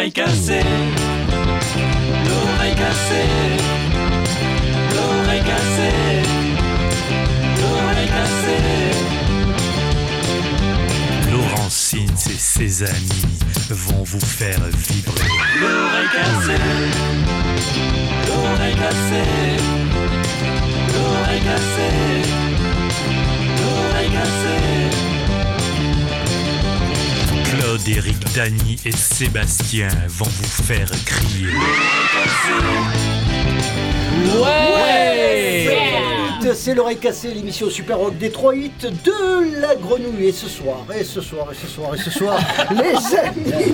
L'oreille cassée. L'oreille cassée. L'oreille cassée. L'oreille cassée. Laurentine et ses amis vont vous faire vibrer. L'oreille cassée. L'oreille cassée. L'oreille cassée. L'oreille cassée. Claude, Eric, Dany et Sébastien vont vous faire crier. Ouais C'est l'oreille cassée, l'émission Super Rock Détroit de la grenouille. Et ce soir, et ce soir, et ce soir, et ce soir, les amis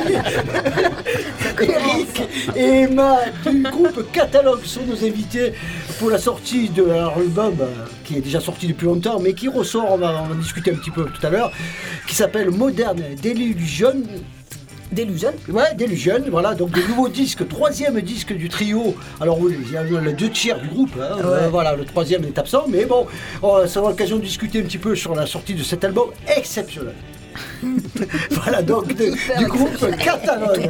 Eric et Emma du groupe Catalogue sont nos invités pour la sortie de leur album euh, qui est déjà sorti depuis longtemps, mais qui ressort, on va, va discuter un petit peu tout à l'heure, qui s'appelle Modern Delusion. Delusion Ouais, Delusion, voilà, donc le nouveau disque, troisième disque du trio. Alors oui, il y a les deux tiers du groupe, hein, euh, voilà, le troisième est absent, mais bon, euh, ça va l'occasion de discuter un petit peu sur la sortie de cet album exceptionnel. voilà, donc de- du groupe Catalogue.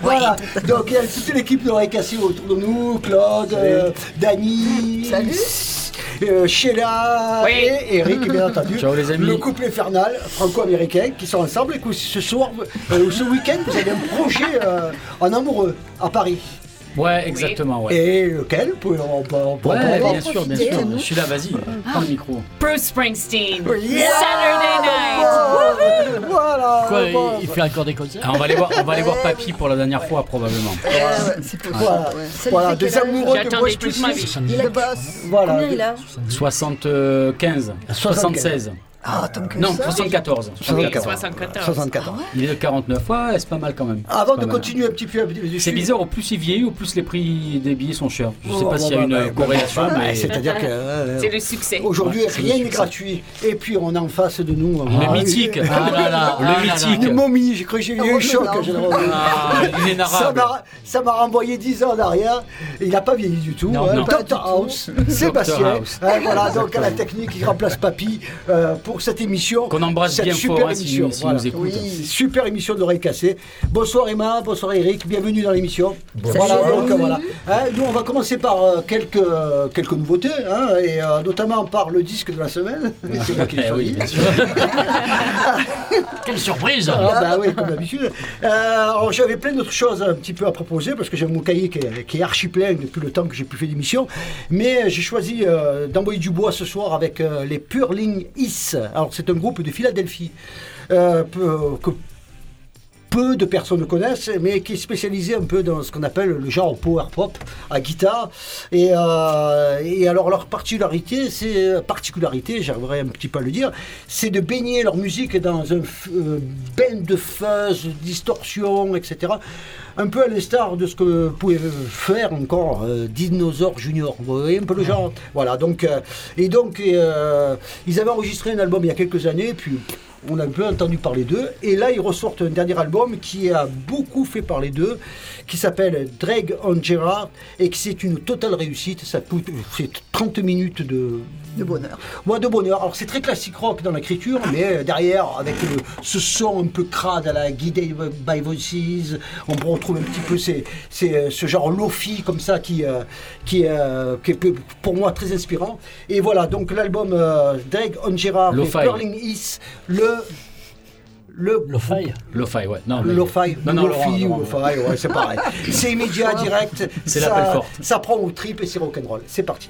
Voilà, donc il y a toute l'équipe de cassée autour de nous, Claude, euh, Dany, Salut. Euh, Sheila Oui. et Eric, bien entendu. Ciao, les amis. Le couple infernal franco-américain qui sont ensemble et que ce soir, euh, ou ce week-end, vous avez un projet euh, en amoureux à Paris. Ouais, exactement, ouais. Et lequel on peut- on peut- Ouais, bien sûr, bien sûr. Je suis là, vas-y, prends le micro. Bruce Springsteen. Yeah Saturday night. Voilà Quoi, bon, il, il fait encore des concerts Ah, on va aller voir, on va aller voir Papy pour la dernière fois probablement. Ouais, ouais, c'est possible. Voilà, ouais. Ça lui voilà fait des quel âge amoureux de J'attendais Bruce toute ma vie. Springsteen. Il a boss. Voilà. Combien il a? 75, 76. Ah, tant que Non, ça. 74. 74. 74. 74. Il est de 49, ouais, c'est pas mal quand même. Avant C'est de continuer un petit peu. C'est bizarre, au plus il vieillit, au plus les prix des billets sont chers. Je sais Oh, pas s'il y a bah, une bah, corrélation, bah, bah, mais C'est-à-dire que. euh, C'est le succès. Aujourd'hui, Ouais, le rien n'est gratuit. Et puis, on a en face de nous. le ah, mythique. Ah là là, Le ah mythique. Une momie, j'ai cru que j'ai eu Oh, un choc. Ah, Ça m'a, ça m'a renvoyé 10 ans en arrière. Il n'a pas vieilli du tout. Hein. Dr House, Sébastien. Hein, voilà, donc à la technique, il remplace Papy euh, pour cette émission. Qu'on embrasse Cette bien super fort hein, émission, s'il voilà. nous écoute. Oui, super émission de l'oreille cassée. Bonsoir Emma, bonsoir Eric, bienvenue dans l'émission. Voilà, donc voilà. Hein, nous, on va commencer par euh, quelques, euh, quelques nouveautés, hein, et euh, notamment par le disque de la semaine. C'est moi qui l'ai Eh choisi. Quelle surprise Ah bah oui, comme d'habitude. Euh, j'avais plein d'autres choses un petit peu à proposer parce que j'ai mon cahier qui est, qui est archi plein depuis le temps que j'ai plus fait d'émission. Mais j'ai choisi euh, d'envoyer du bois ce soir avec euh, les Purling Is. Alors c'est un groupe de Philadelphie euh, peu de personnes connaissent, mais qui est spécialisé un peu dans ce qu'on appelle le genre power pop à guitare. Et, euh, et alors leur particularité, c'est particularité, j'arriverai un petit peu à le dire, c'est de baigner leur musique dans un euh, bain de fuzz, distorsion, etc. Un peu à l'instar de ce que pouvait faire encore euh, Dinosaur Junior. Vous voyez un peu le genre? Voilà, donc, euh, et donc, euh, ils avaient enregistré un album il y a quelques années, puis on a un peu entendu parler d'eux. Et là, ils ressortent un dernier album qui a beaucoup fait parler d'eux, qui s'appelle Drag on Gerard, et que c'est une totale réussite. Ça coûte, c'est 30 minutes de, De bonheur. Ouais, de bonheur. Alors, c'est très classique rock dans l'écriture, mais euh, derrière, avec le- ce son un peu crade à la Guided by Voices, on peut retrouver un petit peu ces, ces, euh, ce genre lofi comme ça qui, euh, qui, euh, qui est pour moi très inspirant. Et voilà, donc l'album euh, Drag on Gerard et Lo-fi. Curling Is, le. Le, Le faille Lo-fi, ouais. Non, mais- Lo-fi, Non, non, Lo-fi ou. Lo-fi, ouais, c'est pareil. C'est immédiat, direct. C'est ça- forte. Ça prend au trip et c'est rock'n'roll. C'est parti.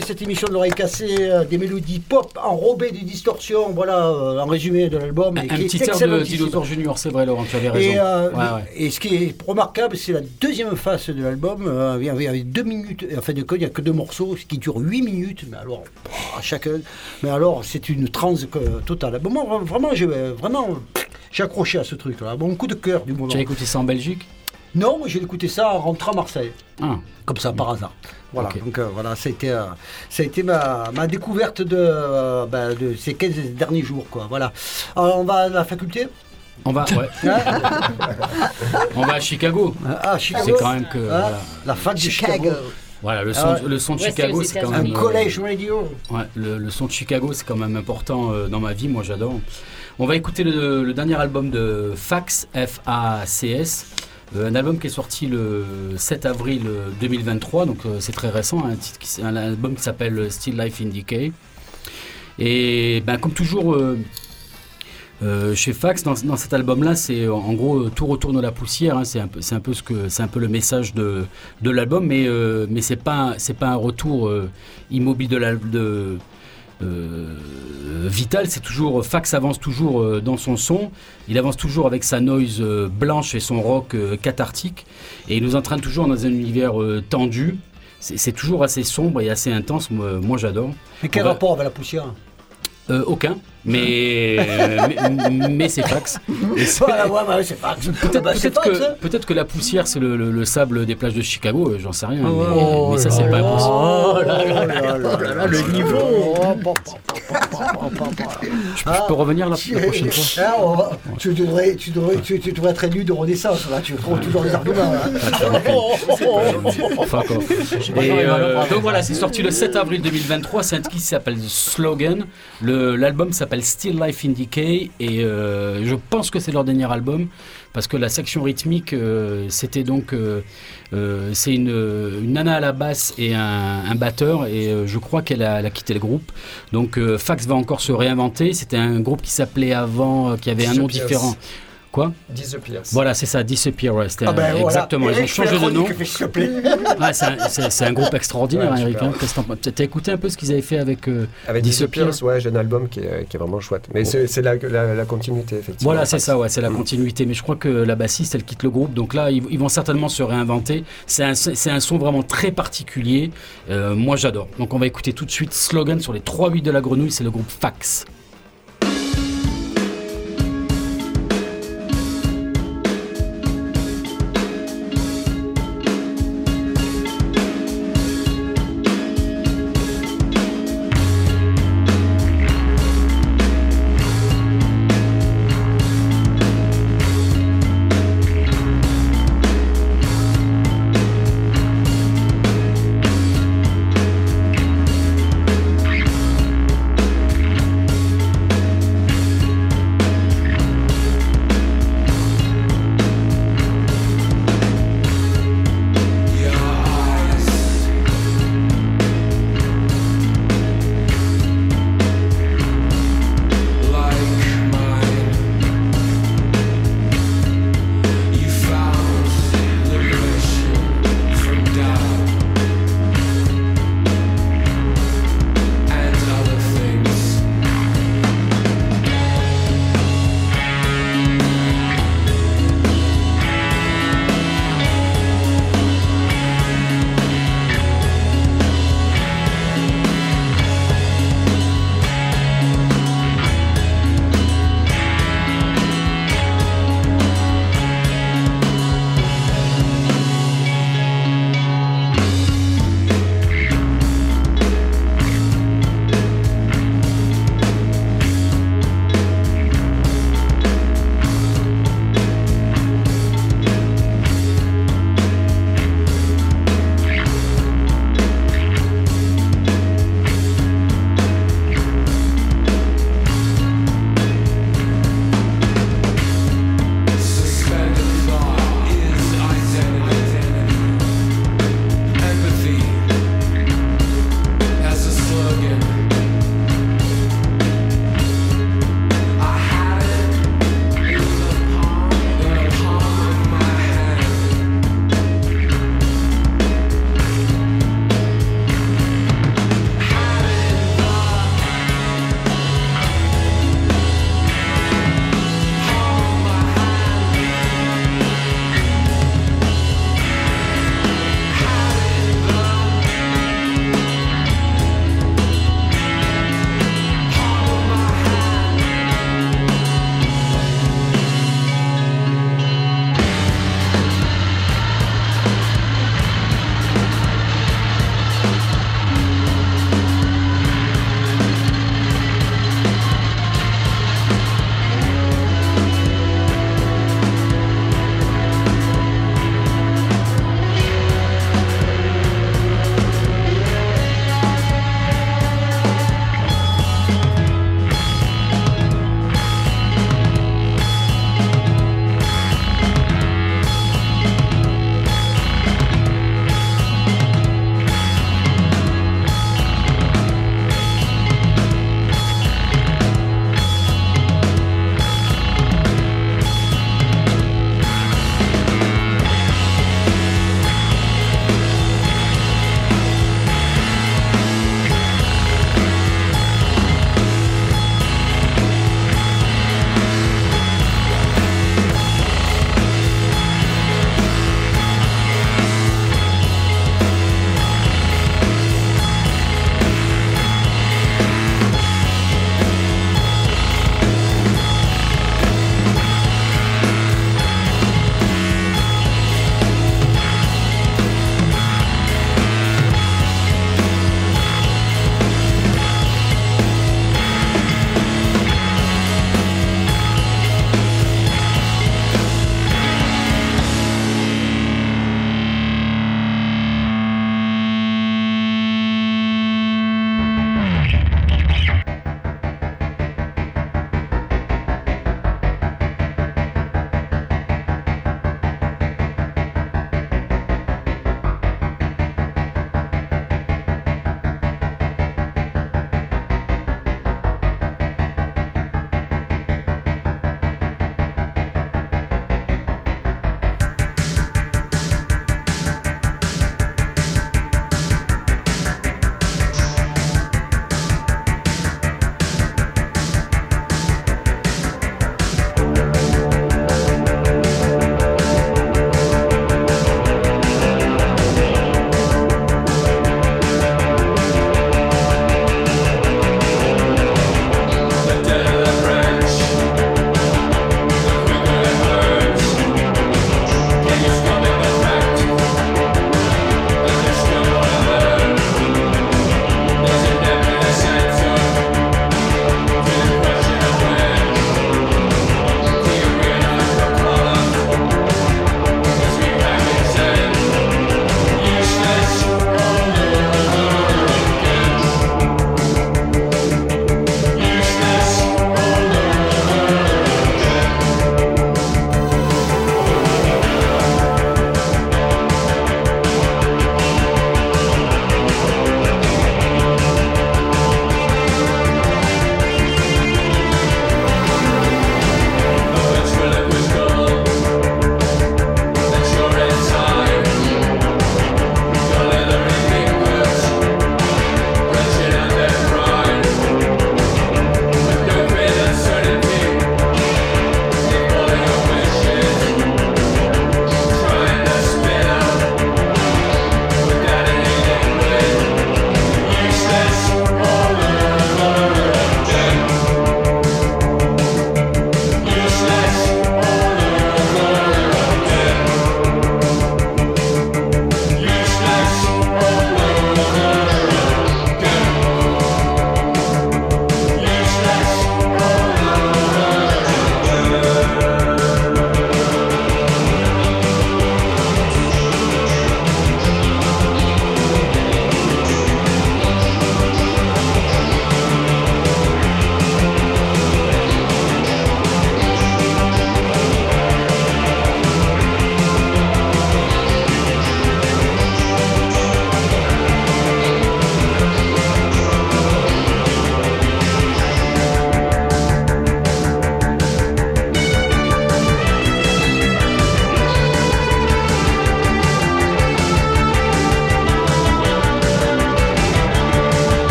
Cette émission de l'oreille cassée, euh, des mélodies pop enrobées des distorsions, voilà euh, en résumé de l'album. Un qui est petit air de. Dinosaure Junior, c'est vrai, Laurent, tu avais raison. Et, euh, Ouais, ouais. et ce qui est remarquable, c'est la deuxième face de l'album. euh, il y avait- deux minutes, enfin de code, il n'y a que deux morceaux, ce qui dure huit minutes, mais alors, à chacun. Mais alors, c'est une transe totale. Bon, moi, vraiment, j'ai vraiment, j'ai accroché à ce truc-là. Bon coup de cœur du moment. Tu as écouté ça en Belgique? Non, moi, j'ai écouté ça en rentrant à Marseille, Ah, comme ça, par hasard. Voilà, donc euh, voilà, ça a été, euh, ça a été ma, ma découverte de, euh, ben, de ces 15 derniers jours, quoi. Voilà. Alors, on va à la faculté? On va, ouais, Hein? On va à Chicago. Ah, Chicago. C'est quand même que. Ah, Voilà, La fac de Chicago. Chicago. Voilà, le, son, Ah ouais. le son de Ouais, Chicago, c'est quand Un même. euh, collège radio. Ouais, le, le son de Chicago, c'est quand même important euh, dans ma vie, moi j'adore. On va écouter le, le dernier album de Fax, F-A-C-S, un album qui est sorti le 7 avril euh, 2023, donc euh, c'est très récent, s- un album qui s'appelle Still Life in Decay. Et ben, comme toujours euh, euh, chez Fax, dans, cet album-là, c'est en- gros euh, tout retourne à la poussière. hein, c'est un peu, c'est un peu ce que, c'est un peu le message de, de l'album, mais euh, mais pas, c'est pas un retour euh, immobile de l'al- de euh, Vital, c'est toujours Fax avance toujours euh, dans son son, il avance toujours avec sa noise euh, blanche et son rock euh, cathartique, et il nous entraîne toujours dans un univers euh, tendu. C'est toujours assez sombre et assez intense. Moi, moi, j'adore. Mais quel va- rapport avec la poussière? Euh, aucun, mais mais, mais c'est Fax. Voilà, ouais, ouais, c'est fax. Peut-être Bah, c'est peut-être fax, que, hein. peut-être que la poussière c'est le, le- le sable des plages de Chicago, euh, j'en sais rien. mais, Oh mais ça c'est pas là. impossible. Oh là là là là là, le niveau. Je, je peux revenir la, la prochaine fois. Ah, on va- tu, devrais, tu, devrais, tu, tu devrais être élu de Renaissance, là. tu trouves toujours des arguments. Là. Fuck off. Et euh, donc voilà, c'est sorti le 7 avril 2023. C'est un titre qui s'appelle Slogan. Le- L'album s'appelle Still Life in Decay. Et euh, je pense que c'est leur dernier album. Parce que la section rythmique, euh, c'était donc. euh, c'est une, une nana à la basse et un, un batteur. Et je crois qu'elle a, quitté le groupe. Donc Fax va encore se réinventer. C'était un groupe qui s'appelait avant, qui avait un nom différent. Quoi Disappears. Voilà, c'est ça, Disappear. ouais, c'était Ah ben voilà. exactement. Ils ont changé de nom. Ah, c'est un, c'est- c'est un groupe extraordinaire, Ouais, hein, Eric. hein. T'as écouté un peu ce qu'ils avaient fait avec. euh, Avec Disappears. Disappears, ouais, j'ai un album qui est, qui est vraiment chouette. Mais c'est c'est la, la, la continuité, effectivement. Voilà, c'est ça, ouais, c'est la Mm. continuité. Mais je crois que la bassiste, elle quitte le groupe. Donc là, ils, ils vont certainement se réinventer. C'est un, c'est un son vraiment très particulier. Euh, moi, j'adore. Donc on va écouter tout de suite Slogan sur les 3-8 de la grenouille. C'est le groupe Fax.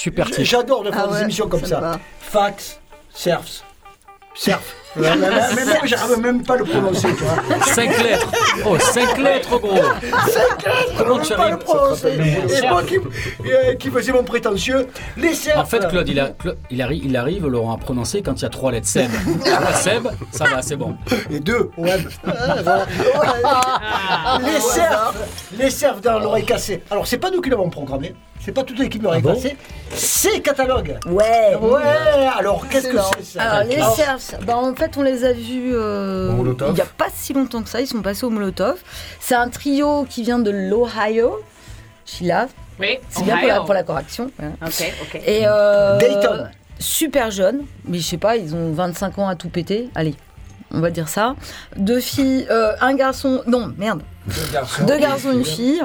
Super titre. J'adore de faire Ah des émissions comme ça. Fax, mais même, j'arrive même pas à le prononcer. 5 lettres. Oh, 5 lettres, gros. Comment tu pas à le arrives prononcer. Et moi qui, euh, qui faisais mon prétentieux, les surfs. En fait, Claude, il, a, Claude, il, arrive, il arrive, Laurent, à prononcer quand il y a 3 lettres. Seb. Seb, ça va, c'est bon. Et deux, ouais. Les cerfs, les cerfs dans l'oreille cassée. Alors, c'est pas nous qui l'avons programmé. C'est pas toute l'équipe de l'oreille bon. C'est catalogue. Ouais. Ouais. Alors, qu'est-ce que c'est ça Alors, les Alors, serfs, bah, en fait, on les a vus euh, Au Molotov. il n'y a pas si longtemps que ça. Ils sont passés au Molotov. C'est un trio qui vient de l'Ohio. Sheila, Oui, c'est bien pour la, Ohio. pour la correction. Ok, ok. Et euh, Dayton. Super jeunes, mais je sais pas, ils ont 25 ans à tout péter. Allez, on va dire ça. Deux filles, euh, un garçon. Non, merde. Deux garçons, une fille.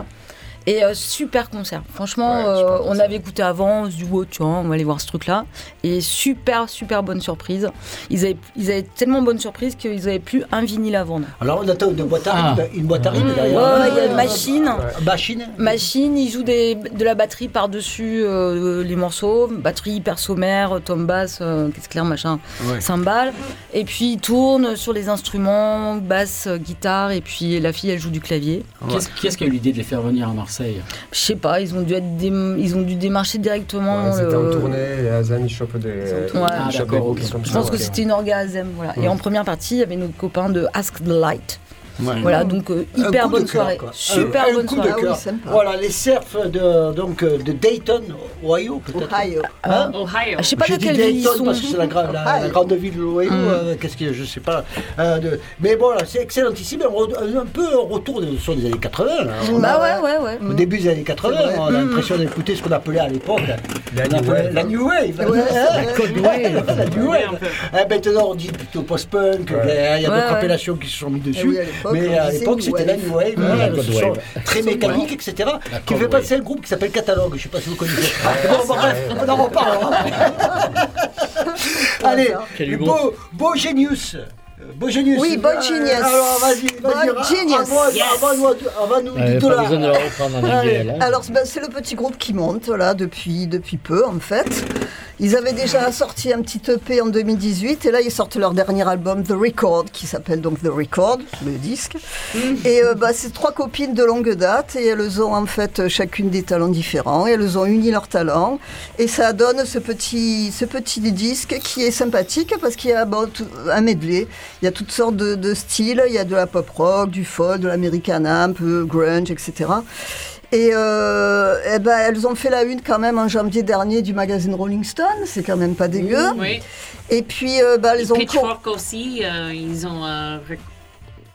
Et euh, super concert. Franchement, Ouais, euh, on avait écouté avant, on se dit, oh, tiens, on va aller voir ce truc-là. Et super, super bonne surprise. Ils avaient, ils avaient tellement bonne surprise qu'ils avaient plus un vinyle à vendre. Alors, on attend une boîte à Ah. rythme, une boîte à rythme Ouais, derrière. il y a une machine. Machine. Machine, ils jouent des, de la batterie par-dessus euh, les morceaux, batterie hyper sommaire, tom bass, euh, qu'est-ce clair, machin, Ouais. cymbales. Et puis ils tournent sur les instruments, basse, guitare, et puis la fille elle joue du clavier. Qui, est-ce qui a eu l'idée de les faire venir à Marseille Je sais pas, ils ont dû être dé- ils ont dû démarcher directement. Ouais, ils étaient en tournée et Azam il chope des. Ah, des- Je ça, pense que ouais. c'était une orgasme, voilà. Et en première partie, il y avait nos copains de Ask the Light. Ouais. Voilà, donc euh, hyper bonne soirée. Super Un- un bonne coup de soirée. cœur. Ah oui, sympa. Voilà, les surfs de, donc, euh, de Dayton, Ohio, peut-être. Ohio. Hein Ohio. Ah, Je sais pas de quelle ville ils Dayton sont. parce que c'est la, gra- la- la grande ville de l'Ohio. Mm. euh, Qu'est-ce que je sais pas. euh, de- Mais bon, c'est excellentissime. Un, un peu un retour des, sur les années 80. là. Bah a- ouais, ouais, ouais. Au début des années 80, vrai. on a l'impression d'écouter ce qu'on appelait à l'époque La New Wave. la New Wave. La New Wave. maintenant, on dit plutôt post-punk. Il y a, d'autres appellations qui se sont mis Eh dessus. L'époque, mais à l'époque, c'était la Wave. New Wave. Ouais, hein, son très mécanique, etc. Qui Code fait Wave. passer un groupe qui s'appelle Catalogue. Je ne sais pas si vous connaissez. Bon, bon, bref, on en reparlera. Allez, Quel humour. beau, beau Genius. Beau Genius. Oui, Beau Euh, Genius. Alors, vas-y, vas-y. Beau Genius. Euh, pas Allez, anglais, là. Alors ben, c'est le petit groupe qui monte là depuis, depuis peu en fait. Ils avaient déjà sorti un petit EP en 2018 et là ils sortent leur dernier album The Record qui s'appelle donc The Record, le disque. Et euh, bah, c'est trois copines de longue date et elles ont en fait chacune des talents différents et elles ont uni leurs talents et ça donne ce petit, ce petit disque qui est sympathique parce qu'il y a bon, un medley. Il y a toutes sortes de, de styles, il y a de la pop rock, du folk, de l'Americana, un peu grunge, etc. Et, euh, eh ben, elles ont fait la une quand même en janvier dernier du magazine Rolling Stone, c'est quand même pas dégueu. Oui. Et puis, euh, bah, elles ont... Pitchfork aussi, euh, ils ont, euh,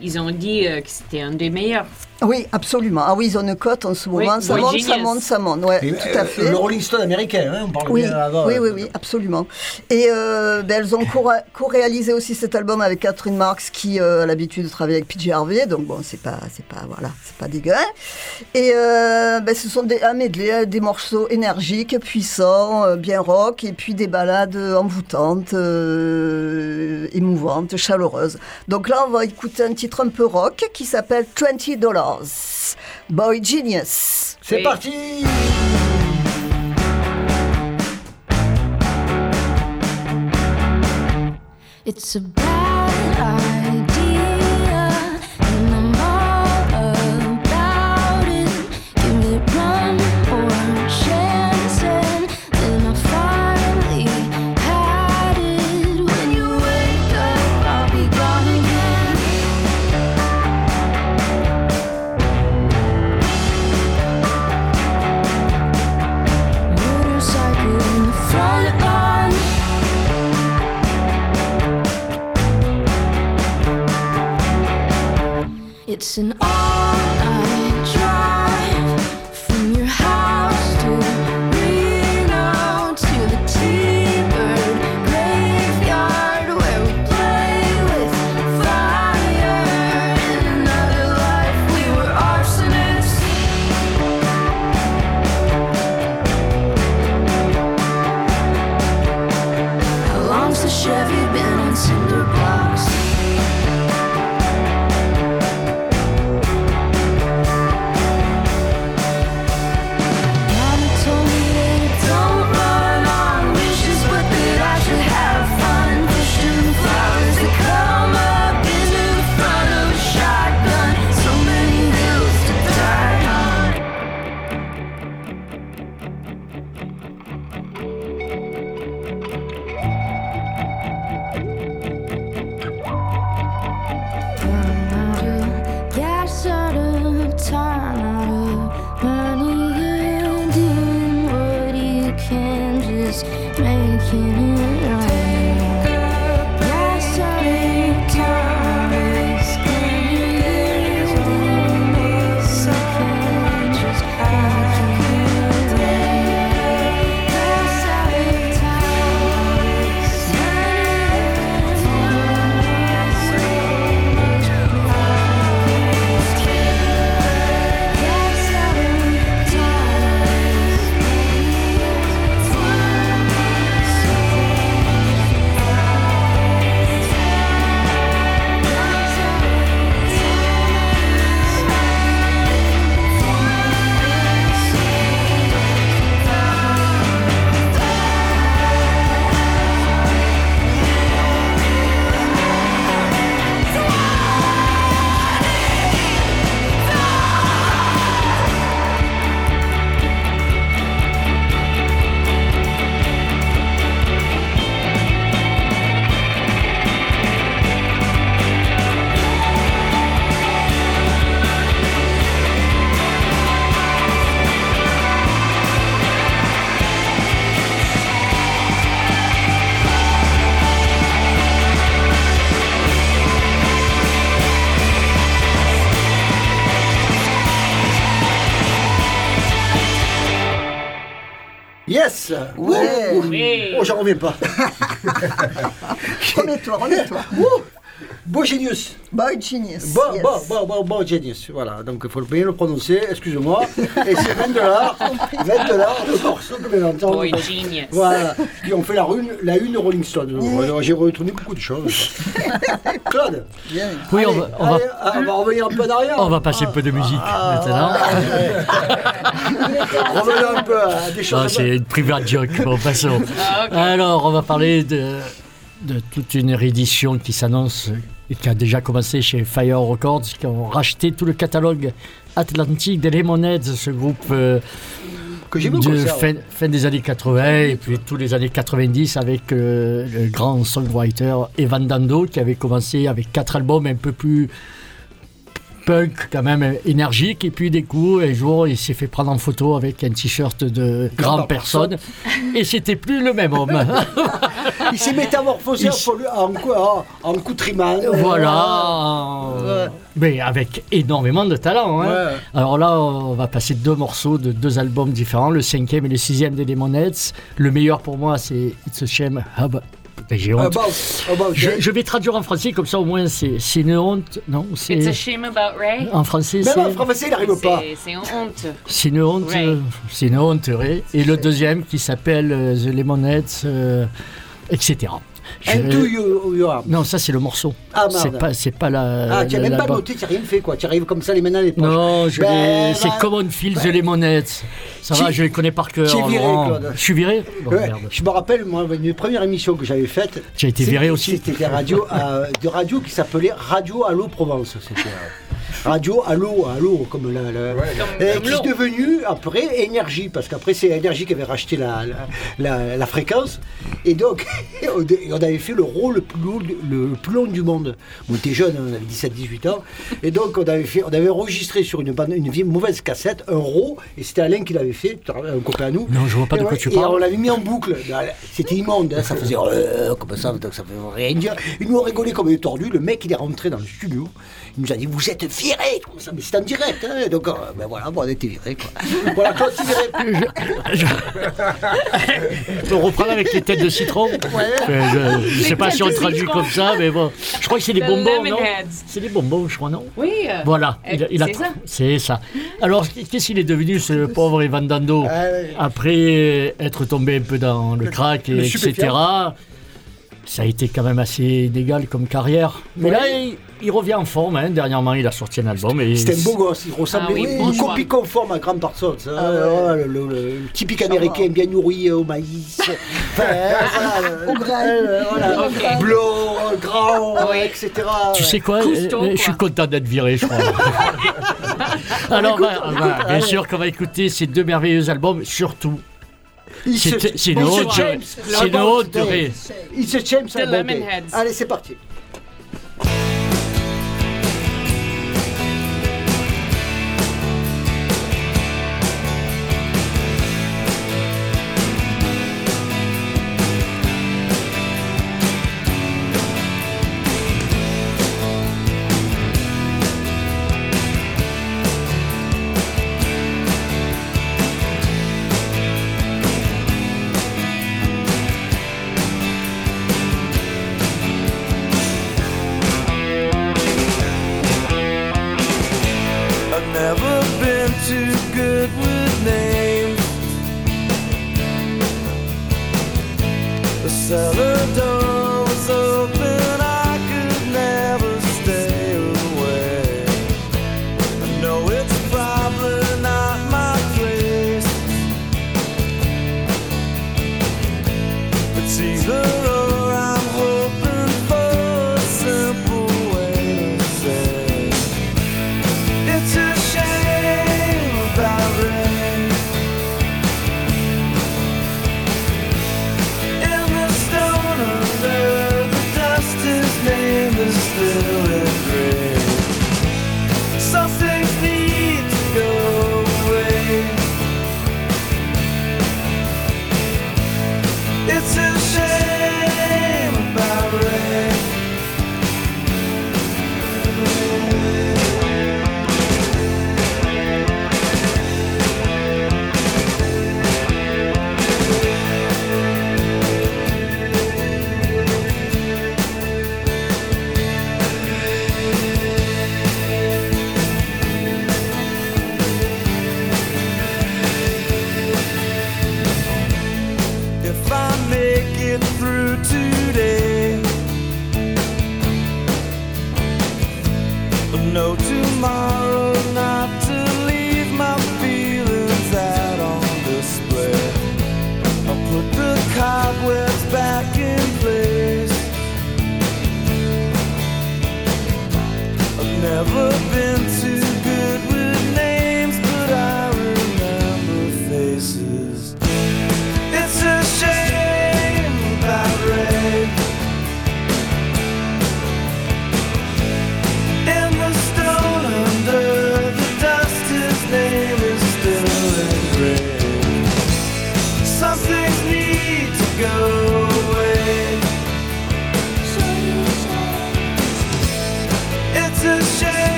ils ont dit euh, que c'était un des meilleurs. Oui, absolument. Ah oui, ils ont une cote en ce Oui, moment. ça Boy monte, ça monte, ça monte. Ouais, Et, tout à euh, fait. Le Rolling Stone américain, hein, on parle Oui, bien avant. oui, euh, oui, oui, absolument. Et euh, ben, elles ont co- co-réalisé aussi cet album avec Catherine Marks qui euh, a l'habitude de travailler avec PJ Harvey, donc bon, c'est pas, c'est pas, voilà, c'est pas dégueu. Et euh, ben, ce sont des, un medley, des morceaux énergiques, puissants, euh, bien rock, et puis des ballades envoûtantes, euh, émouvantes, chaleureuses. Donc là, on va écouter un titre un peu rock qui s'appelle 20 Dollars, Boy Genius. C'est Oui. parti It's a It's an Oh, j'en reviens pas. Remets-toi, remets-toi. Beau genius. Boy Genius. Bon, yes. bon, bon, bon, bon, genius. Voilà, donc il faut bien le prononcer, excusez-moi. Et c'est 20 dollars, 20 dollars le morceau que vous entendre. Boy genius. Voilà, qui ont fait la une, la une Rolling Stone. Alors, J'ai retourné beaucoup de choses. Claude Bien. Oui, on va, on allez, ah, on va revenir un peu en arrière. on va passer un peu de musique Ah, maintenant. Revenons un peu à des choses. Ah, c'est une private joke. Bon, passons. Ah. Alors, on va parler de, de toute une réédition qui s'annonce et qui a déjà commencé chez Fire Records, qui ont racheté tout le catalogue atlantique des Lemonheads, ce groupe euh, que j'ai de fin des années 80 et puis tous les années 90 avec euh, le grand songwriter Evan Dando qui avait commencé avec quatre albums un peu plus punk quand même énergique et puis des coups un jour il s'est fait prendre en photo avec un t-shirt de grande personne et c'était plus le même homme Il s'est métamorphosé Il en, en, en, coutriman. voilà Ouais. mais avec énormément de talent hein. Ouais. alors là on va passer deux morceaux de deux albums différents le cinquième et le sixième des Lemonheads le meilleur pour moi c'est It's a Shame Hub j'ai honte About, about Je, je vais traduire en français, comme ça au moins c'est c'est une honte. Non, It's a c'est. shame about Ray. En français, Mais c'est. non, en français, il n'arrive pas. C'est c'est une honte. C'est une honte. Ray. euh, C'est une honte, Ray. Et le deuxième qui s'appelle euh, The Lemonheads, euh, etc. You, you are. Non, ça c'est le morceau. Ah, c'est pas, c'est pas la. Ah, tu n'as même pas noté, tu n'as rien fait, quoi. Tu arrives comme ça, les mains dans les poches. Non, je Ben, l'ai- c'est ben, Common Field, The Lemonheads. Ça va, je les connais par cœur. tu es viré. Claude. Je suis viré? Bon, Ouais, merde. je me rappelle, moi, une première émission que j'avais faite. Tu as été viré aussi C'était des radios, euh, de radio qui s'appelait Radio Allo Provence. C'était euh, Radio Allo, Allo, comme la. la- Comme, et comme qui est l'eau. devenu après Énergie, parce qu'après c'est Énergie qui avait racheté la, la, la- la fréquence, et donc on avait fait le rôle le plus long, le plus long du monde. On était jeunes, on avait 17-18 ans, et donc on avait, fait, on avait enregistré sur une, bande- une vieille mauvaise cassette un RAW, et c'était Alain qui l'avait fait, un copain à nous. Non, je vois pas Et de quoi tu et parles. on l'avait mis en boucle. C'était immonde, hein, ça faisait euh, comme ça, donc ça fait rien dire. Et nous on rigolait comme des tordus. Le mec il est rentré dans le studio. Il nous a dit Vous êtes comme ça. Mais c'est en direct. Hein, donc euh, ben voilà, bon, on était virés. Quoi. voilà, tu viré. Je peux reprendre avec les têtes de citron Euh, Je, je sais pas si on traduit citron. comme ça, mais bon. Je crois que c'est des The bonbons, non. C'est des bonbons, je crois, non Oui. euh, Voilà, euh, il a- il a- c'est ça. c'est ça. Alors, qu'est-ce qu'il est devenu, ce pauvre Evan Dando Ah. Après être tombé un peu dans le crack, et etc., ça a été quand même assez inégal comme carrière. Mais là, il, il revient en forme. hein. Dernièrement, il a sorti un album. Et C'était un beau gosse, il ressemblait Ah oui, une bon choix. copie conforme à Grande Parsons. hein. Ah ouais. Oh, le, le- le typique américain bien nourri euh, au maïs. Enfin, voilà, le- Au grain. euh, voilà, Au grain. euh, grand, Oui. etc. Tu sais quoi Cousteau, euh, Je suis quoi. content d'être viré, je crois. Alors, bah, bah, bien sûr qu'on va écouter ces deux merveilleux albums, surtout. C'est c'est une honte, James. c'est une honte de ré- It's a James. Allez, c'est parti.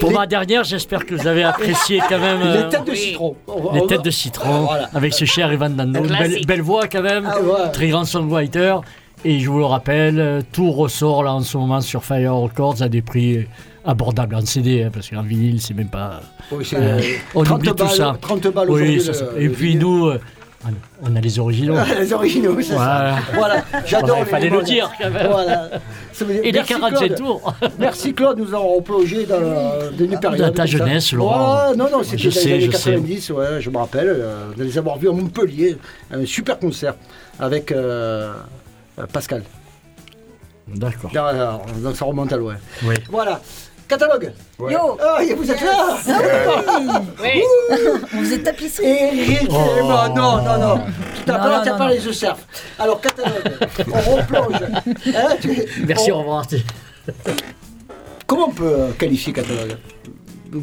Pour ma dernière, j'espère que vous avez apprécié quand même euh, Les têtes de citron. Les têtes de citron Voilà. avec ce cher Evan Dando. Une belle, belle voix quand même. Ah ouais. Très grand songwriter. Et je vous le rappelle, euh, tout ressort là en ce moment sur Fire Records à des prix abordables en CD, hein, parce qu'en vinyle, c'est même pas. Oui, Euh, euh, on 30 oublie tout ça. 30 balles Oui, ça, le- ça- le Et puis vinyle. nous, euh, on a les originaux. les originaux, c'est Voilà. ça. Voilà, j'adore il les fallait le dire quand même. Voilà. Et les Merci, 47 Claude. tours. Merci Claude, nous avons replongé dans, dans une période. Dans ta jeunesse, Laurent. Non, non, c'était dans les années je sais. 90, ouais, je me rappelle, euh, de les avoir vus à Montpellier, un super concert avec euh, euh, Pascal. D'accord. Donc ça remonte à loin. Oui. Voilà. Catalogue. Yo Ah, vous êtes là Oui. On faisait tapisserie. Eric, Oh. non, non, non, non. T'as Non, pas, non, t'as non, pas non. les œufs surf. Alors, catalogue, on replonge. Hein, tu- Merci, on- au revoir. Comment on peut euh, qualifier catalogue?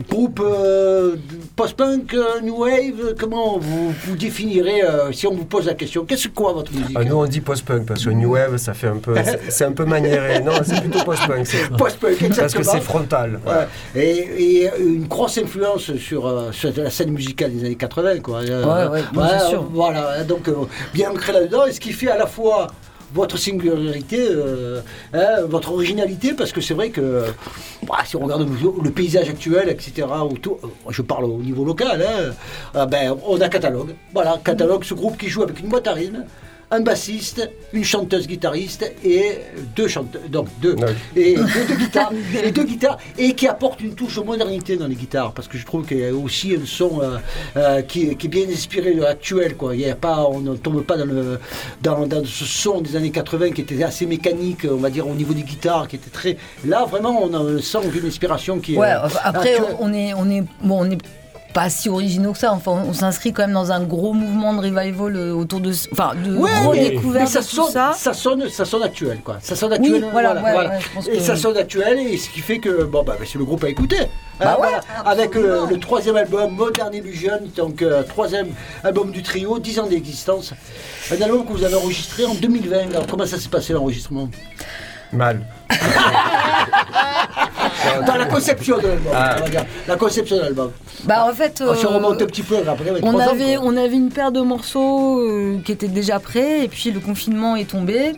Groupe euh, post-punk, euh, new wave, comment vous, vous définirez euh, si on vous pose la question Qu'est-ce que quoi votre musique Ah, nous, on dit post-punk parce que New Wave, ça fait un peu. c'est- un peu maniéré. Non, c'est plutôt post-punk. c'est- Post-punk, exactement. Parce que c'est frontal. Ouais. Et, et une grosse influence sur, euh, sur la scène musicale des années 80. Quoi. Euh, ouais, sûr. Voilà, donc euh, bien ancré là-dedans, et ce qui fait à la fois votre singularité, euh, hein, votre originalité, parce que c'est vrai que bah, si on regarde le, paysage actuel, etc., euh, je parle au niveau local, hein, euh, ben, on a catalogue. Voilà, catalogue, ce groupe qui joue avec une boîte à rythme, un bassiste, une chanteuse guitariste et deux chanteurs, donc deux, Ouais. et deux, deux guitares, et deux guitares, et qui apporte une touche de modernité dans les guitares, parce que je trouve qu'il y a aussi un son euh, euh, qui, qui est bien inspiré de l'actuel, quoi. Il y a pas, on ne tombe pas dans, le, dans, dans ce son des années 80 qui était assez mécanique, on va dire au niveau des guitares, qui était très. Là, vraiment, on a un son d'une inspiration qui est. Ouais, après, actuelle. on est, on est, bon, on est pas si originaux que ça. Enfin, on s'inscrit quand même dans un gros mouvement de revival euh, autour de, enfin, de Ouais, redécouverte mais ça de tout sonne, ça. ça sonne, ça sonne actuel, quoi. Ça sonne Oui, actuel. voilà, ouais, ouais, je pense et que- ça sonne actuel, et ce qui fait que bon, bah, c'est le groupe à écouter. Hein, Bah ouais, voilà. Avec euh, le troisième album, Modern Illusion, donc euh, troisième album du trio, 10 ans d'existence. Un album que vous avez enregistré en 2020. Alors comment ça s'est passé l'enregistrement? Mal. Dans la conception de l'album. Ah. on va dire. La conception de l'album. Bah en fait, On se euh, remonte un petit peu après. avec on ans, avait, on avait une paire de morceaux euh, qui étaient déjà prêts et puis le confinement est tombé.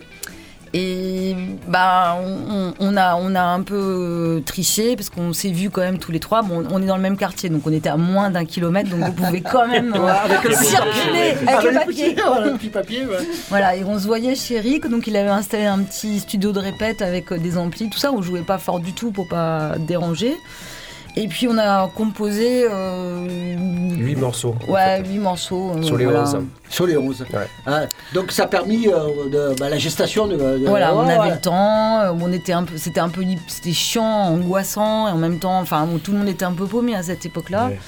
Et bah, on, on a, on a un peu euh, triché parce qu'on s'est vus quand même tous les trois. Bon, on est dans le même quartier, donc on était à moins d'un kilomètre, donc on pouvait quand même euh, Ouais, le circuler avec Avec le papier. voilà, le petit papier. ouais. Voilà, et on se voyait chez Rick, donc il avait installé un petit studio de répète avec euh, des amplis, tout ça. On jouait pas fort du tout pour pas déranger. Et puis on a composé euh, 8 morceaux. ouais, 8 morceaux. euh, Sur les voilà. 11. Sur les 11. Ouais. Hein, donc ça a permis euh, de, bah, la gestation de. de- Voilà, on avait ouais. le temps, euh, on était un peu, c'était un peu, c'était chiant, angoissant, et en même temps, enfin, bon, tout le monde était un peu paumé à cette époque-là. Ouais.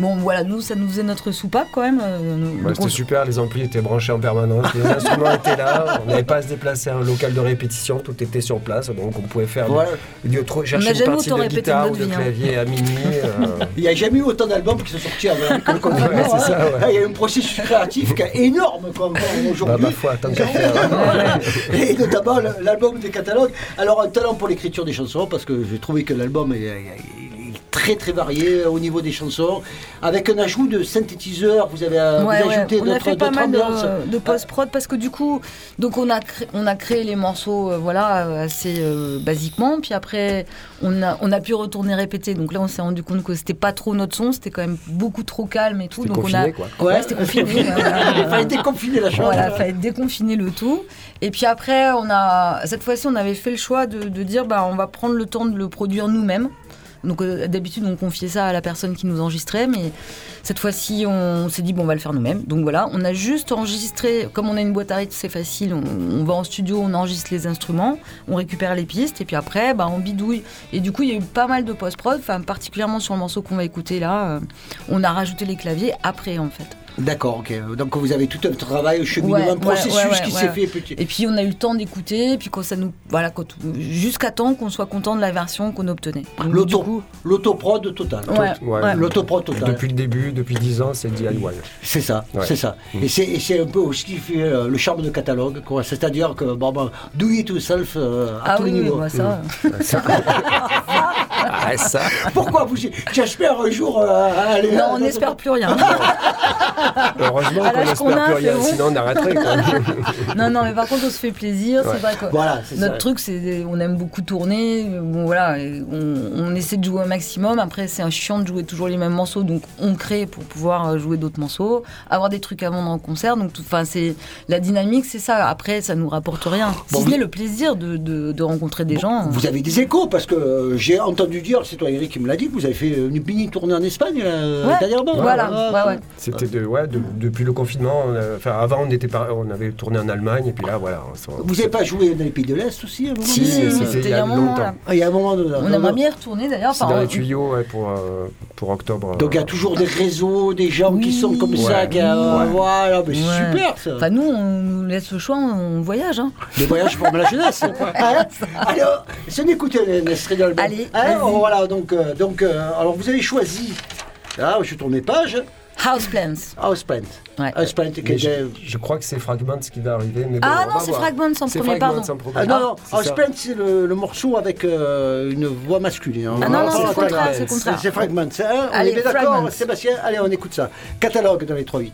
Bon, voilà, nous, ça nous faisait notre soupape quand même. euh, Bah, on- C'était super, les amplis étaient branchés en permanence, les instruments étaient là, on n'avait pas à se déplacer à un local de répétition, tout était sur place, donc on pouvait faire Ouais. du- du- trop- On chercher n'a une jamais partie autant de répété guitare de de vie, hein. clavier à minuit. Euh, Il n'y a jamais eu autant d'albums qui sont sortis avec le confinement. Ouais, c'est ça, hein. Il y a eu un processus créatif qui est énorme bah, aujourd'hui. faire. Et notamment le- l'album des catalogues. Alors un talent pour l'écriture des chansons parce que j'ai trouvé que l'album est, est- est très très varié au niveau des chansons, avec un ajout de synthétiseurs. Vous avez euh, vous Ouais, ouais. ajouté on a fait pas mal de, de post-prod parce que du coup, donc on a, cré- on a créé les morceaux euh, voilà, euh, assez euh, basiquement, puis après on a, on a pu retourner répéter. Donc là, on s'est rendu compte que c'était pas trop notre son, c'était quand même beaucoup trop calme et tout. C'était Donc on a, confiné, quoi. Ouais, c'était confiné. ouais. Il fallait déconfiner la chambre. Voilà, fallait déconfiner le tout. Et puis après, on a cette fois-ci, on avait fait le choix de, de dire, bah, on va prendre le temps de le produire nous-mêmes. Donc euh, d'habitude, on confiait ça à la personne qui nous enregistrait, mais cette fois-ci, on s'est dit, bon, on va le faire nous-mêmes. Donc voilà, on a juste enregistré, comme on a une boîte à rythme, c'est facile, on, va en studio, on enregistre les instruments, on récupère les pistes, et puis après, bah, on bidouille. Et du coup, il y a eu pas mal de post-prod, particulièrement sur le morceau qu'on va écouter là, euh, on a rajouté les claviers après, en fait. D'accord, ok. Donc vous avez tout un travail, un cheminement, Ouais, un processus ouais, ouais, qui ouais. s'est fait petit. Et puis on a eu le temps d'écouter, puis quand ça nous, voilà, quand, jusqu'à temps qu'on soit content de la version qu'on obtenait. Coup, l'autoprod total. Ouais, Ouais. ouais. L'autoprod total. Depuis le début, depuis 10 ans, c'est DIY. C'est ça, Ouais. c'est ça. Mm. Et c'est et c'est un peu aussi ce qui fait euh, le charme de catalogue, quoi. C'est-à-dire que bon, bon, do it yourself euh, à ah tous oui, les oui, niveaux. bah, ça. Ah, ça Pourquoi vous J'espère un jour euh, aller. Non, on n'espère plus rien. Heureusement qu'on n'espère a, plus rien, bon. sinon on arrêterait. Quoi. non, non, mais par contre, on se fait plaisir. Ouais. C'est vrai que Voilà, c'est notre ça. truc, c'est on aime beaucoup tourner. Bon, voilà, on, on essaie de jouer au maximum. Après, c'est un chiant de jouer toujours les mêmes morceaux, donc on crée pour pouvoir euh, jouer d'autres morceaux, avoir des trucs à vendre en concert. Donc, enfin, c'est la dynamique, c'est ça. Après, ça nous rapporte rien. Bon, si ce vous- n'est le plaisir de, de- de rencontrer des gens. Vous avez des échos parce que euh, j'ai entendu dire, c'est toi Eric qui me l'a dit, que vous avez fait une mini tournée en Espagne là, Ouais, dernièrement. voilà, Ah, ouais, ouais. C'était de, ouais, de- depuis le confinement. Enfin, avant, on, était par- on avait tourné en Allemagne, et puis là, voilà. on Vous n'avez pas joué dans les pays de l'Est aussi à un moment Si, donné mais Si, c'était il y a un moment, longtemps. Ah, Il y a un moment de. On aimerait bien retourner d'ailleurs. C'est dans les tuyaux ouais, pour, euh, pour octobre. Donc il y a toujours des réseaux, des gens qui sont comme ça, qui, euh, Ouais. voilà, mais c'est super ça. Enfin, nous, on nous laisse le choix, on voyage. Hein. Des voyages pour la jeunesse. Hein alors, si on écoutait un. Allez, Hein, vas-y. voilà, donc, euh, donc euh, alors vous avez choisi. Là, je tourne mes pages. Houseplants. Houseplants. Ouais. Houseplants, Mais je, je crois que c'est Fragments qui va arriver. Mais bon, Ah on non, va c'est. Fragments en premier, pardon. Ah, non, non. Houseplants, c'est le, le morceau avec euh, une voix masculine. hein. Ah non, non, On c'est le contraire, c'est Fragments. hein. on Allez, est d'accord. Sébastien Allez, on écoute ça. Catalogue dans les 3-8.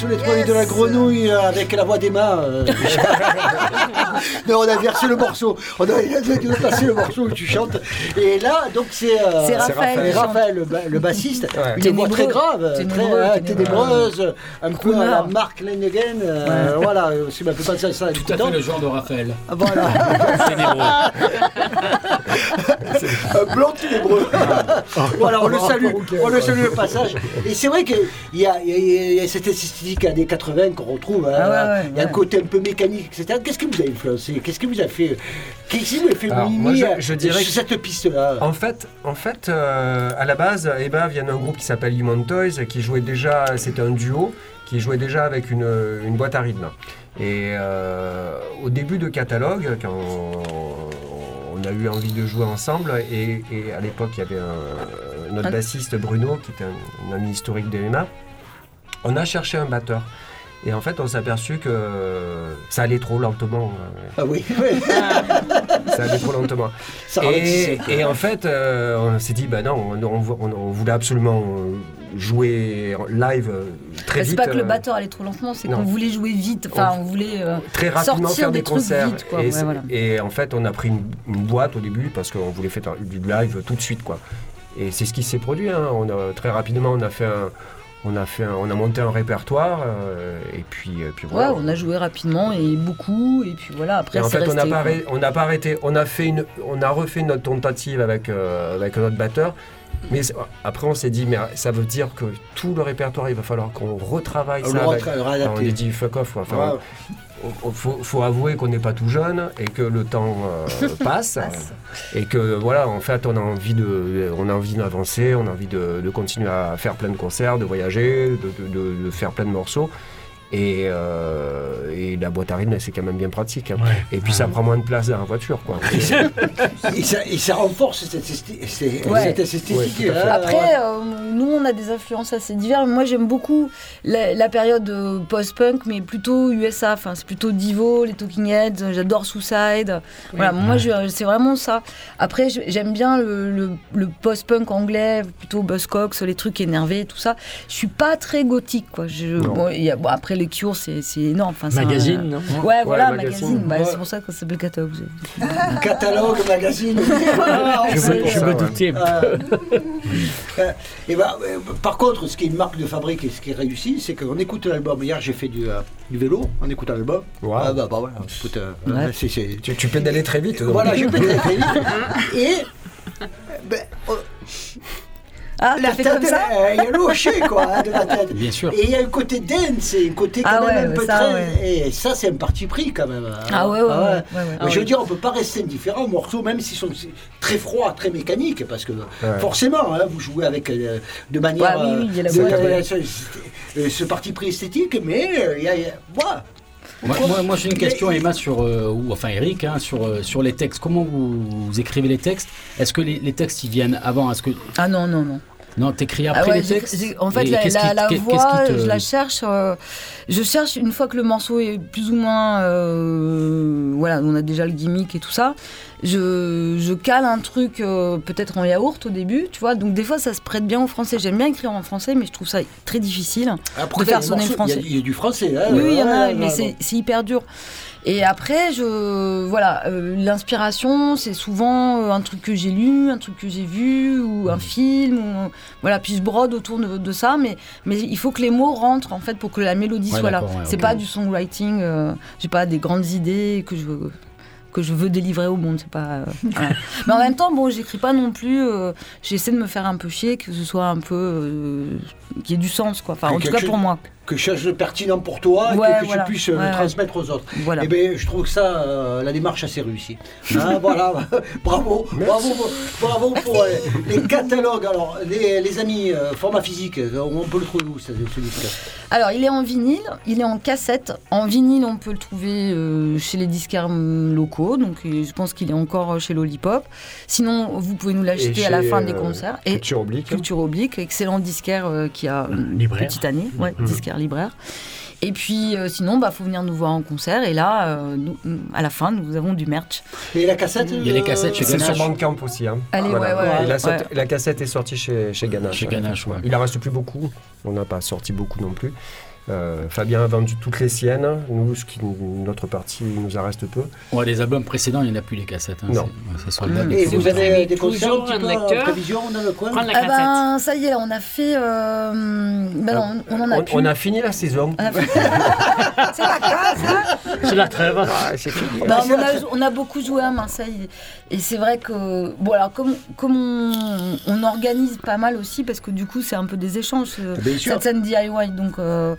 Sous les toilettes de la grenouille euh, avec la voix d'Emma. euh. non, on a versé le morceau. On a, on a passé le morceau où tu chantes. Et là, donc c'est. euh, C'est Raphaël. Raphaël, le, ba- le bassiste. Ouais. Une voix très grave, très Ténébreux, euh, ténébreuse, un peu à la. Mark Lennigan. euh, Voilà, euh, fait penser à ça. Tout à fait le genre de Raphaël. Voilà, Ténébreux. un blond ténébreux. voilà, on le salue, on le salue au passage. Et c'est vrai qu'il y a, y y cette esthétique années 80 qu'on retrouve. hein. Ah ouais, il y a un côté un peu mécanique, etc. Qu'est-ce qui vous a influencé Qu'est-ce qui vous a fait Qu'est-ce qui vous a fait Alors, miner moi, je- euh, je dirais sur cette piste-là? En fait, en fait euh, à la base, Eba vient d'un groupe qui s'appelle Human Toys, qui jouait déjà, c'était un duo, qui jouait déjà avec une, une boîte à rythme. Et euh, au début de catalogue, quand on, on a eu envie de jouer ensemble, et, et à l'époque, il y avait un, notre bassiste Bruno, qui était un, un ami historique d'Emma, on a cherché un batteur. Et en fait, on s'est aperçu que ça allait trop lentement. euh, Ah oui, oui. Ça allait trop lentement. ça Et, en fait, euh, on s'est dit, bah non, on, on- on- on voulait absolument euh, jouer en live très Bah, vite. C'est pas que le batteur allait trop lentement, c'est qu'on voulait jouer vite. Enfin, on voulait. euh, très rapidement sortir faire des des, trucs concerts. vite, quoi. Et, Ouais, c'est- voilà. et en fait, on a pris une, une boîte au début parce qu'on voulait faire du live tout de suite, quoi. Et c'est ce qui s'est produit. hein. On a, très rapidement, on a fait un, on a fait, un- on a monté un répertoire euh, et puis, et puis Ouais, voilà. on a joué rapidement et beaucoup, et puis voilà, après Et en fait, on n'a pas, arrêté- on n'a pas arrêté. On a fait une, on a refait notre tentative avec euh, avec notre batteur. Mais après, on s'est dit, mais ça veut dire que tout le répertoire, il va falloir qu'on retravaille On ça. avec- retra- Alors, on a dit fuck off. Enfin, Ouais. on- on- faut, faut avouer qu'on n'est pas tout jeune et que le temps euh, passe Passe. et que voilà, en fait, on a envie de, on a envie d'avancer, on a envie de, de continuer à faire plein de concerts, de voyager, de- de faire plein de morceaux. Et, euh, et la boîte à rythme, c'est quand même bien pratique. hein. Ouais. Et puis ça prend moins de place dans la voiture, quoi. Et ça, et ça renforce cette, Ouais. esthétique. Ouais, hein, Après, euh, nous, on a des influences assez diverses. Moi, j'aime beaucoup la, la période euh, post-punk, mais plutôt USA. Enfin, c'est plutôt Divo, les Talking Heads. J'adore Suicide. Voilà, moi, c'est vraiment ça. Après, j'aime bien le, le- le post-punk anglais, plutôt Buzzcocks, les trucs énervés, tout ça. Je suis pas très gothique, quoi. Je, Non. bon, il y a- bon, après, les Cures, c'est c'est énorme. Enfin, c'est un- Magazine, non Ouais, voilà, magazine. magazine. Bah, Ouais. C'est pour ça que ça s'appelle catalogue. Catalogue, magazine. Je me, je ça, me ouais. doutais. Euh, euh, et ben, euh, par contre, ce qui est une marque de fabrique et ce qui est réussi, c'est qu'on écoute l'album. Hier, j'ai fait du, euh, du vélo en écoutant l'album. Wow. Ah bah, bah voilà, écoute, euh, Ouais. c'est- c'est- Tu, tu pédalais très vite. donc. Voilà, j'ai fait très vite. Et ben, oh, Ah, la fait tête, comme ça elle, elle est louchée, quoi, hein, de la tête. Bien sûr. Et il y a un côté dance, et un côté quand Ah même ouais, un peu ça, très. ouais. Et ça, c'est un parti pris quand même. hein. Ah ouais, ouais, Ah ouais, ouais, ouais. Mais je veux dire, on peut pas rester indifférent aux morceaux, même s'ils sont très froids, très mécaniques, parce que Ouais. forcément, hein, vous jouez avec euh, de manière. Ouais, oui, oui, il y a la euh, ouais. ce, parti pris esthétique, mais euh, il y a. il y a-. Moi, moi, moi, j'ai une question, Emma, sur, euh, ou enfin Eric, hein, sur, euh, sur les textes. Comment vous, vous écrivez les textes? Est-ce que les, les textes ils viennent avant? Est-ce que Ah non, non, non. Non, t'écris Ah après ouais, les textes en fait, Et la, voix, te- je la cherche. euh, je cherche une fois que le morceau est plus ou moins, euh, voilà, on a déjà le gimmick et tout ça. Je, je cale un truc euh, peut-être en yaourt au début, tu vois. Donc des fois, ça se prête bien au français. J'aime bien écrire en français, mais je trouve ça très difficile. Après, De faire sonner le morceaux, il y français. Y, a du français. Hein, Oui, il y en a, mais c'est hyper dur. Et après, je, voilà, euh, l'inspiration, c'est souvent euh, un truc que j'ai lu, un truc que j'ai vu, ou un film, ou, voilà. Puis je brode autour de, de ça, mais, mais il faut que les mots rentrent en fait pour que la mélodie Ouais, soit là. ouais, c'est pas du songwriting. euh, j'ai pas des grandes idées que je veux que je veux délivrer au monde, c'est pas. euh, voilà. Mais en même temps, bon, j'écris pas non plus. J'essaie de me faire un peu chier, que ce soit un peu qu'il y ait du sens, quoi. Enfin, en tout cas pour moi. Que je cherche le pertinent pour toi Ouais, et que, que voilà. tu puisses euh, Ouais, le ouais. transmettre aux autres. Voilà. Eh bien, je trouve que ça, euh, la démarche assez réussie. Hein, voilà, bravo, bravo, bravo pour euh, les catalogues. Alors, les, les amis, euh, format physique, euh, on peut le trouver où ce, ce disque Alors, il est en vinyle, il est en cassette. En vinyle, on peut le trouver euh, chez les disquaires hum, locaux, donc euh, je pense qu'il est encore euh, chez Lollipop. Sinon, vous pouvez nous l'acheter Et à la fin des euh, concerts. Et Culture oblique. Culture Oblique, excellent disquaire euh, qui a une Libraire. petite année, ouais, Mhm. disquaire libraire. Et puis euh, sinon, bah faut venir nous voir en concert. Et là, euh, nous- à la fin, nous avons du merch. Et la cassette Il y a les cassettes chez C'est sur Ganache. Bandcamp aussi. Hein. Allez, ouais, ouais, Et la, ouais. sorte- la cassette est sortie chez, chez Ganache. Chez Ganache, ouais. Il en reste plus beaucoup. On n'a pas sorti beaucoup non plus. Euh, Fabien a vendu toutes les siennes. Nous, ce qui, notre partie, il nous en reste peu. Ouais, les albums précédents, il n'y en a plus les cassettes. hein, Non. ça le Mm. Et vous avez des concerts un lecteur, prévision le coin la Ah cassette. ben ça y est, on a fait. euh, ben non, on en a on, plus. on a fini la saison. Fait- C'est la trêve. Ah, c'est fini. A, on a beaucoup joué à Marseille et c'est vrai que bon alors comme, comme on, on organise pas mal aussi parce que du coup c'est un peu des échanges euh, sûr. cette scène DIY donc euh,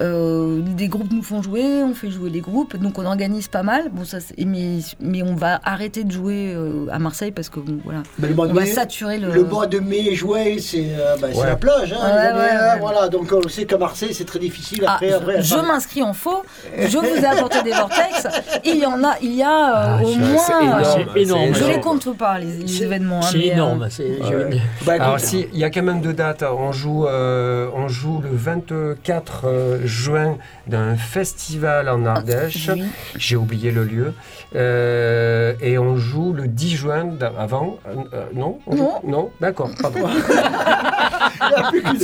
euh, des groupes nous font jouer, on fait jouer les groupes donc on organise pas mal bon ça mais mais on va arrêter de jouer euh, à Marseille parce que bon, voilà Mais le mois de on va mai, saturer le, le mois de mai, juin, c'est euh, bah, Ouais. la plage. Hein, Ouais, ouais, hein, ouais. Voilà, donc on sait qu'à Marseille, c'est très difficile. Ah, Après, après, je après- m'inscris en faux. Je vous ai apporté des vortex. Il y en a, il y a euh, Ah, au moins. c'est énorme, euh, je les compte pas les, les C'est- événements. hein, C'est euh, énorme. je. Bah, Alors si, il y a quand même deux dates. On joue, euh, on joue le 24 euh, juin d'un festival en Ardèche. oui. J'ai oublié le lieu. Euh, et on joue le 10 juin avant. euh, euh, non? On joue- Non. Non? D'accord. pardon. il n'y en a plus qu'une.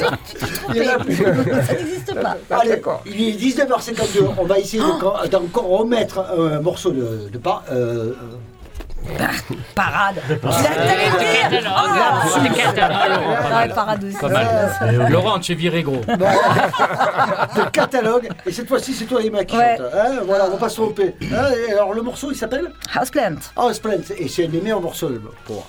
Il y en a plus qu'une. Ça n'existe pas. Allez, D'accord. il est 19h52. On va essayer de- d'encore remettre un morceau de, de pas. euh, Parade. Oh, parade aussi. Pas mal. Laurent, tu es viré gros. de catalogue. Et cette fois-ci, c'est toi, Emma, qui Ouais. chante. Hein, voilà, on va pas se tromper. Hein, alors, le morceau, il s'appelle Houseplant. Houseplant. Et c'est un des meilleurs morceaux pour moi.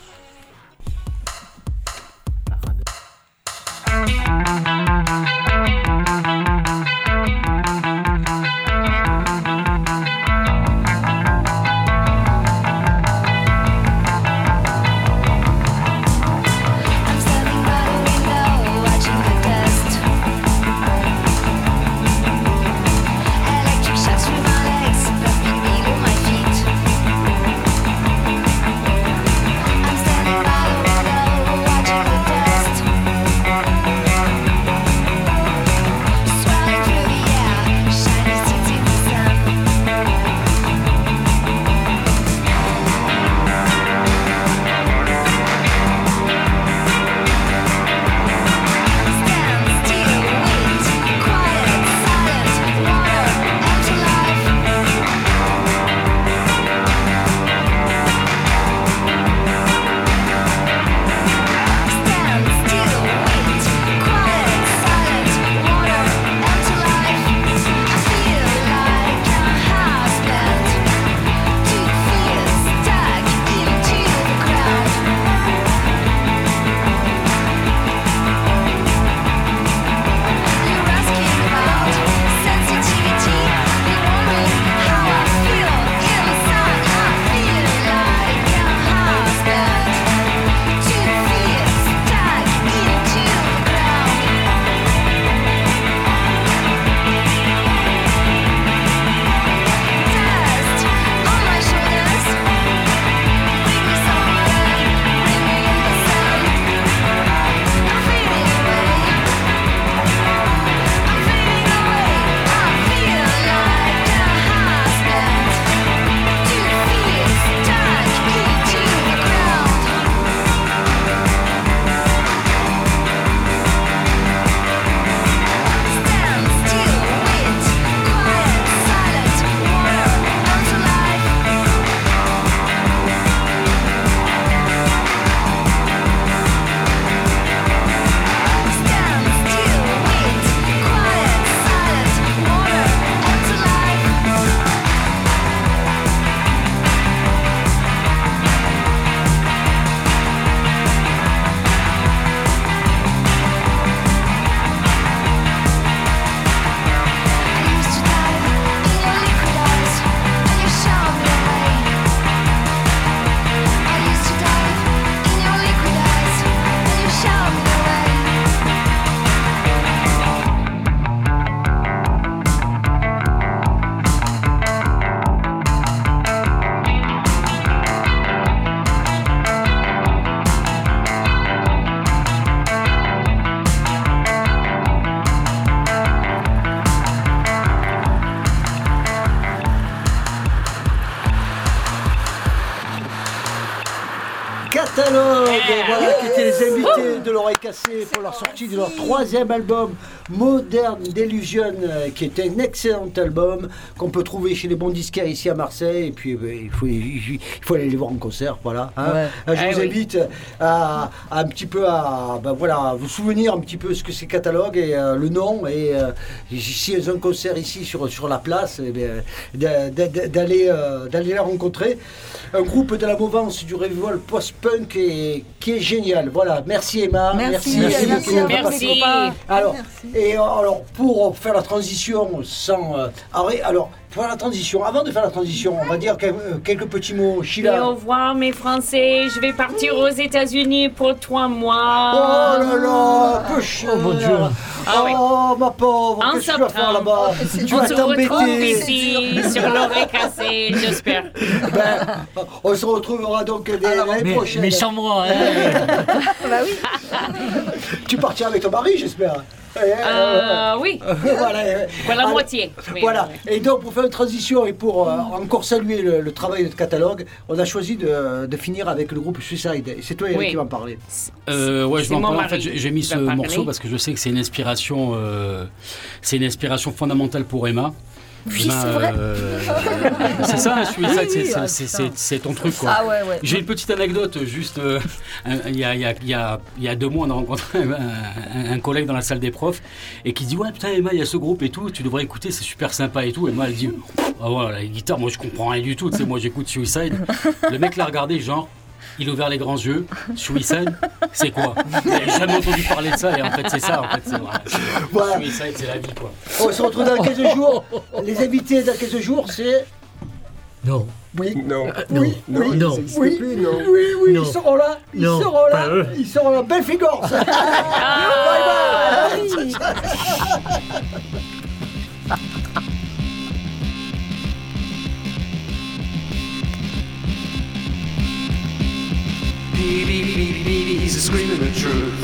Les invités de l'oreille cassée pour leur sortie de leur troisième album, Modern Delusion, qui est un excellent album qu'on peut trouver chez les bons disquaires ici à Marseille. Et puis, euh, il, faut, il faut aller les voir en concert, voilà. hein. Ouais. Euh, Je Eh vous oui. invite à, à un petit peu à ben voilà, vous souvenir un petit peu ce que c'est catalogue et euh, le nom. Et euh, si a un concert ici sur, sur la place, eh d'aller euh, d'aller la rencontrer. Un groupe de la mouvance du revival post-punk qui est génial. Voilà, merci Emma. Merci, merci, merci Merci. copains. Alors, et euh, alors, pour faire la transition sans. euh, alors, pour la transition, avant de faire la transition, on va dire euh, quelques petits mots. Et Sheila. au revoir mes Français, je vais partir aux États-Unis pour trois Oh mois. là là, peu. Oh, mon Dieu. Ah ouais. Oh ma pauvre, En qu'est-ce que tu vas faire là-bas Tu On vas se retrouve t'embêter. ici sur l'oreille cassée, j'espère. Ben, on se retrouvera donc dès l'année prochaine. mais sans moi, hein. Bah oui. Tu partiras avec ton mari, j'espère. Eh, Euh, oui, voilà. pour la moitié. Oui, voilà. oui. Et donc, pour faire une transition et pour euh, encore saluer le, le travail de catalogue, on a choisi de, de finir avec le groupe Suicide. C'est toi, Eric, Oui. qui va en parler. Euh, ouais, je C'est vais en fait, j'ai mis ce morceau parce que je sais que c'est une inspiration, euh, c'est une inspiration fondamentale pour Emma. Oui, Emma, c'est vrai. euh, c'est ça, Suicide, Oui, c'est- oui, c'est- ah, c'est- ton truc, quoi. Ah ouais, ouais. J'ai une petite anecdote, juste euh, il y, a, il y a- il y a- il y a deux mois, on a rencontré un, collègue dans la salle des profs et qui dit Ouais, putain, Emma, il y a ce groupe et tout, tu devrais écouter, c'est super sympa et tout. Et moi, elle dit Ah ouais, la guitare, moi je comprends rien du tout, tu sais, moi j'écoute Suicide. Le mec l'a regardé, genre. Il a ouvert les grands yeux. Suicide, c'est quoi Il n'avait jamais entendu parler de ça et en fait c'est ça. En fait, c'est vrai. Voilà. Suicide, c'est la vie quoi. On se retrouve dans 15 jours. Les invités dans 15 jours, c'est. Non. Oui. Non. Oui, Non, oui, non. Oui, plus, non. oui, oui, Non. ils seront là, ils Non, seront là, ils seront là, belle figure ça. Ah, Bye bye. He's screaming the truth.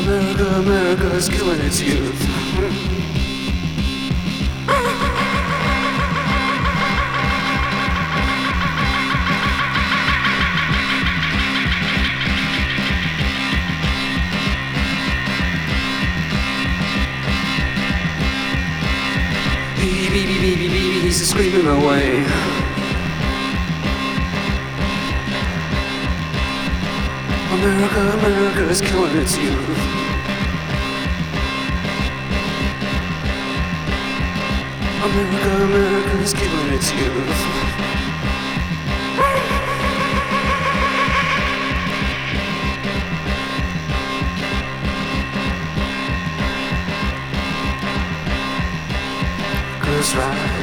America, America is killing its youth. Beep, beep, beep, beep, beep, beep, he's screaming away. America, America is killing its youth. America, America is killing its youth. Ghost Rider.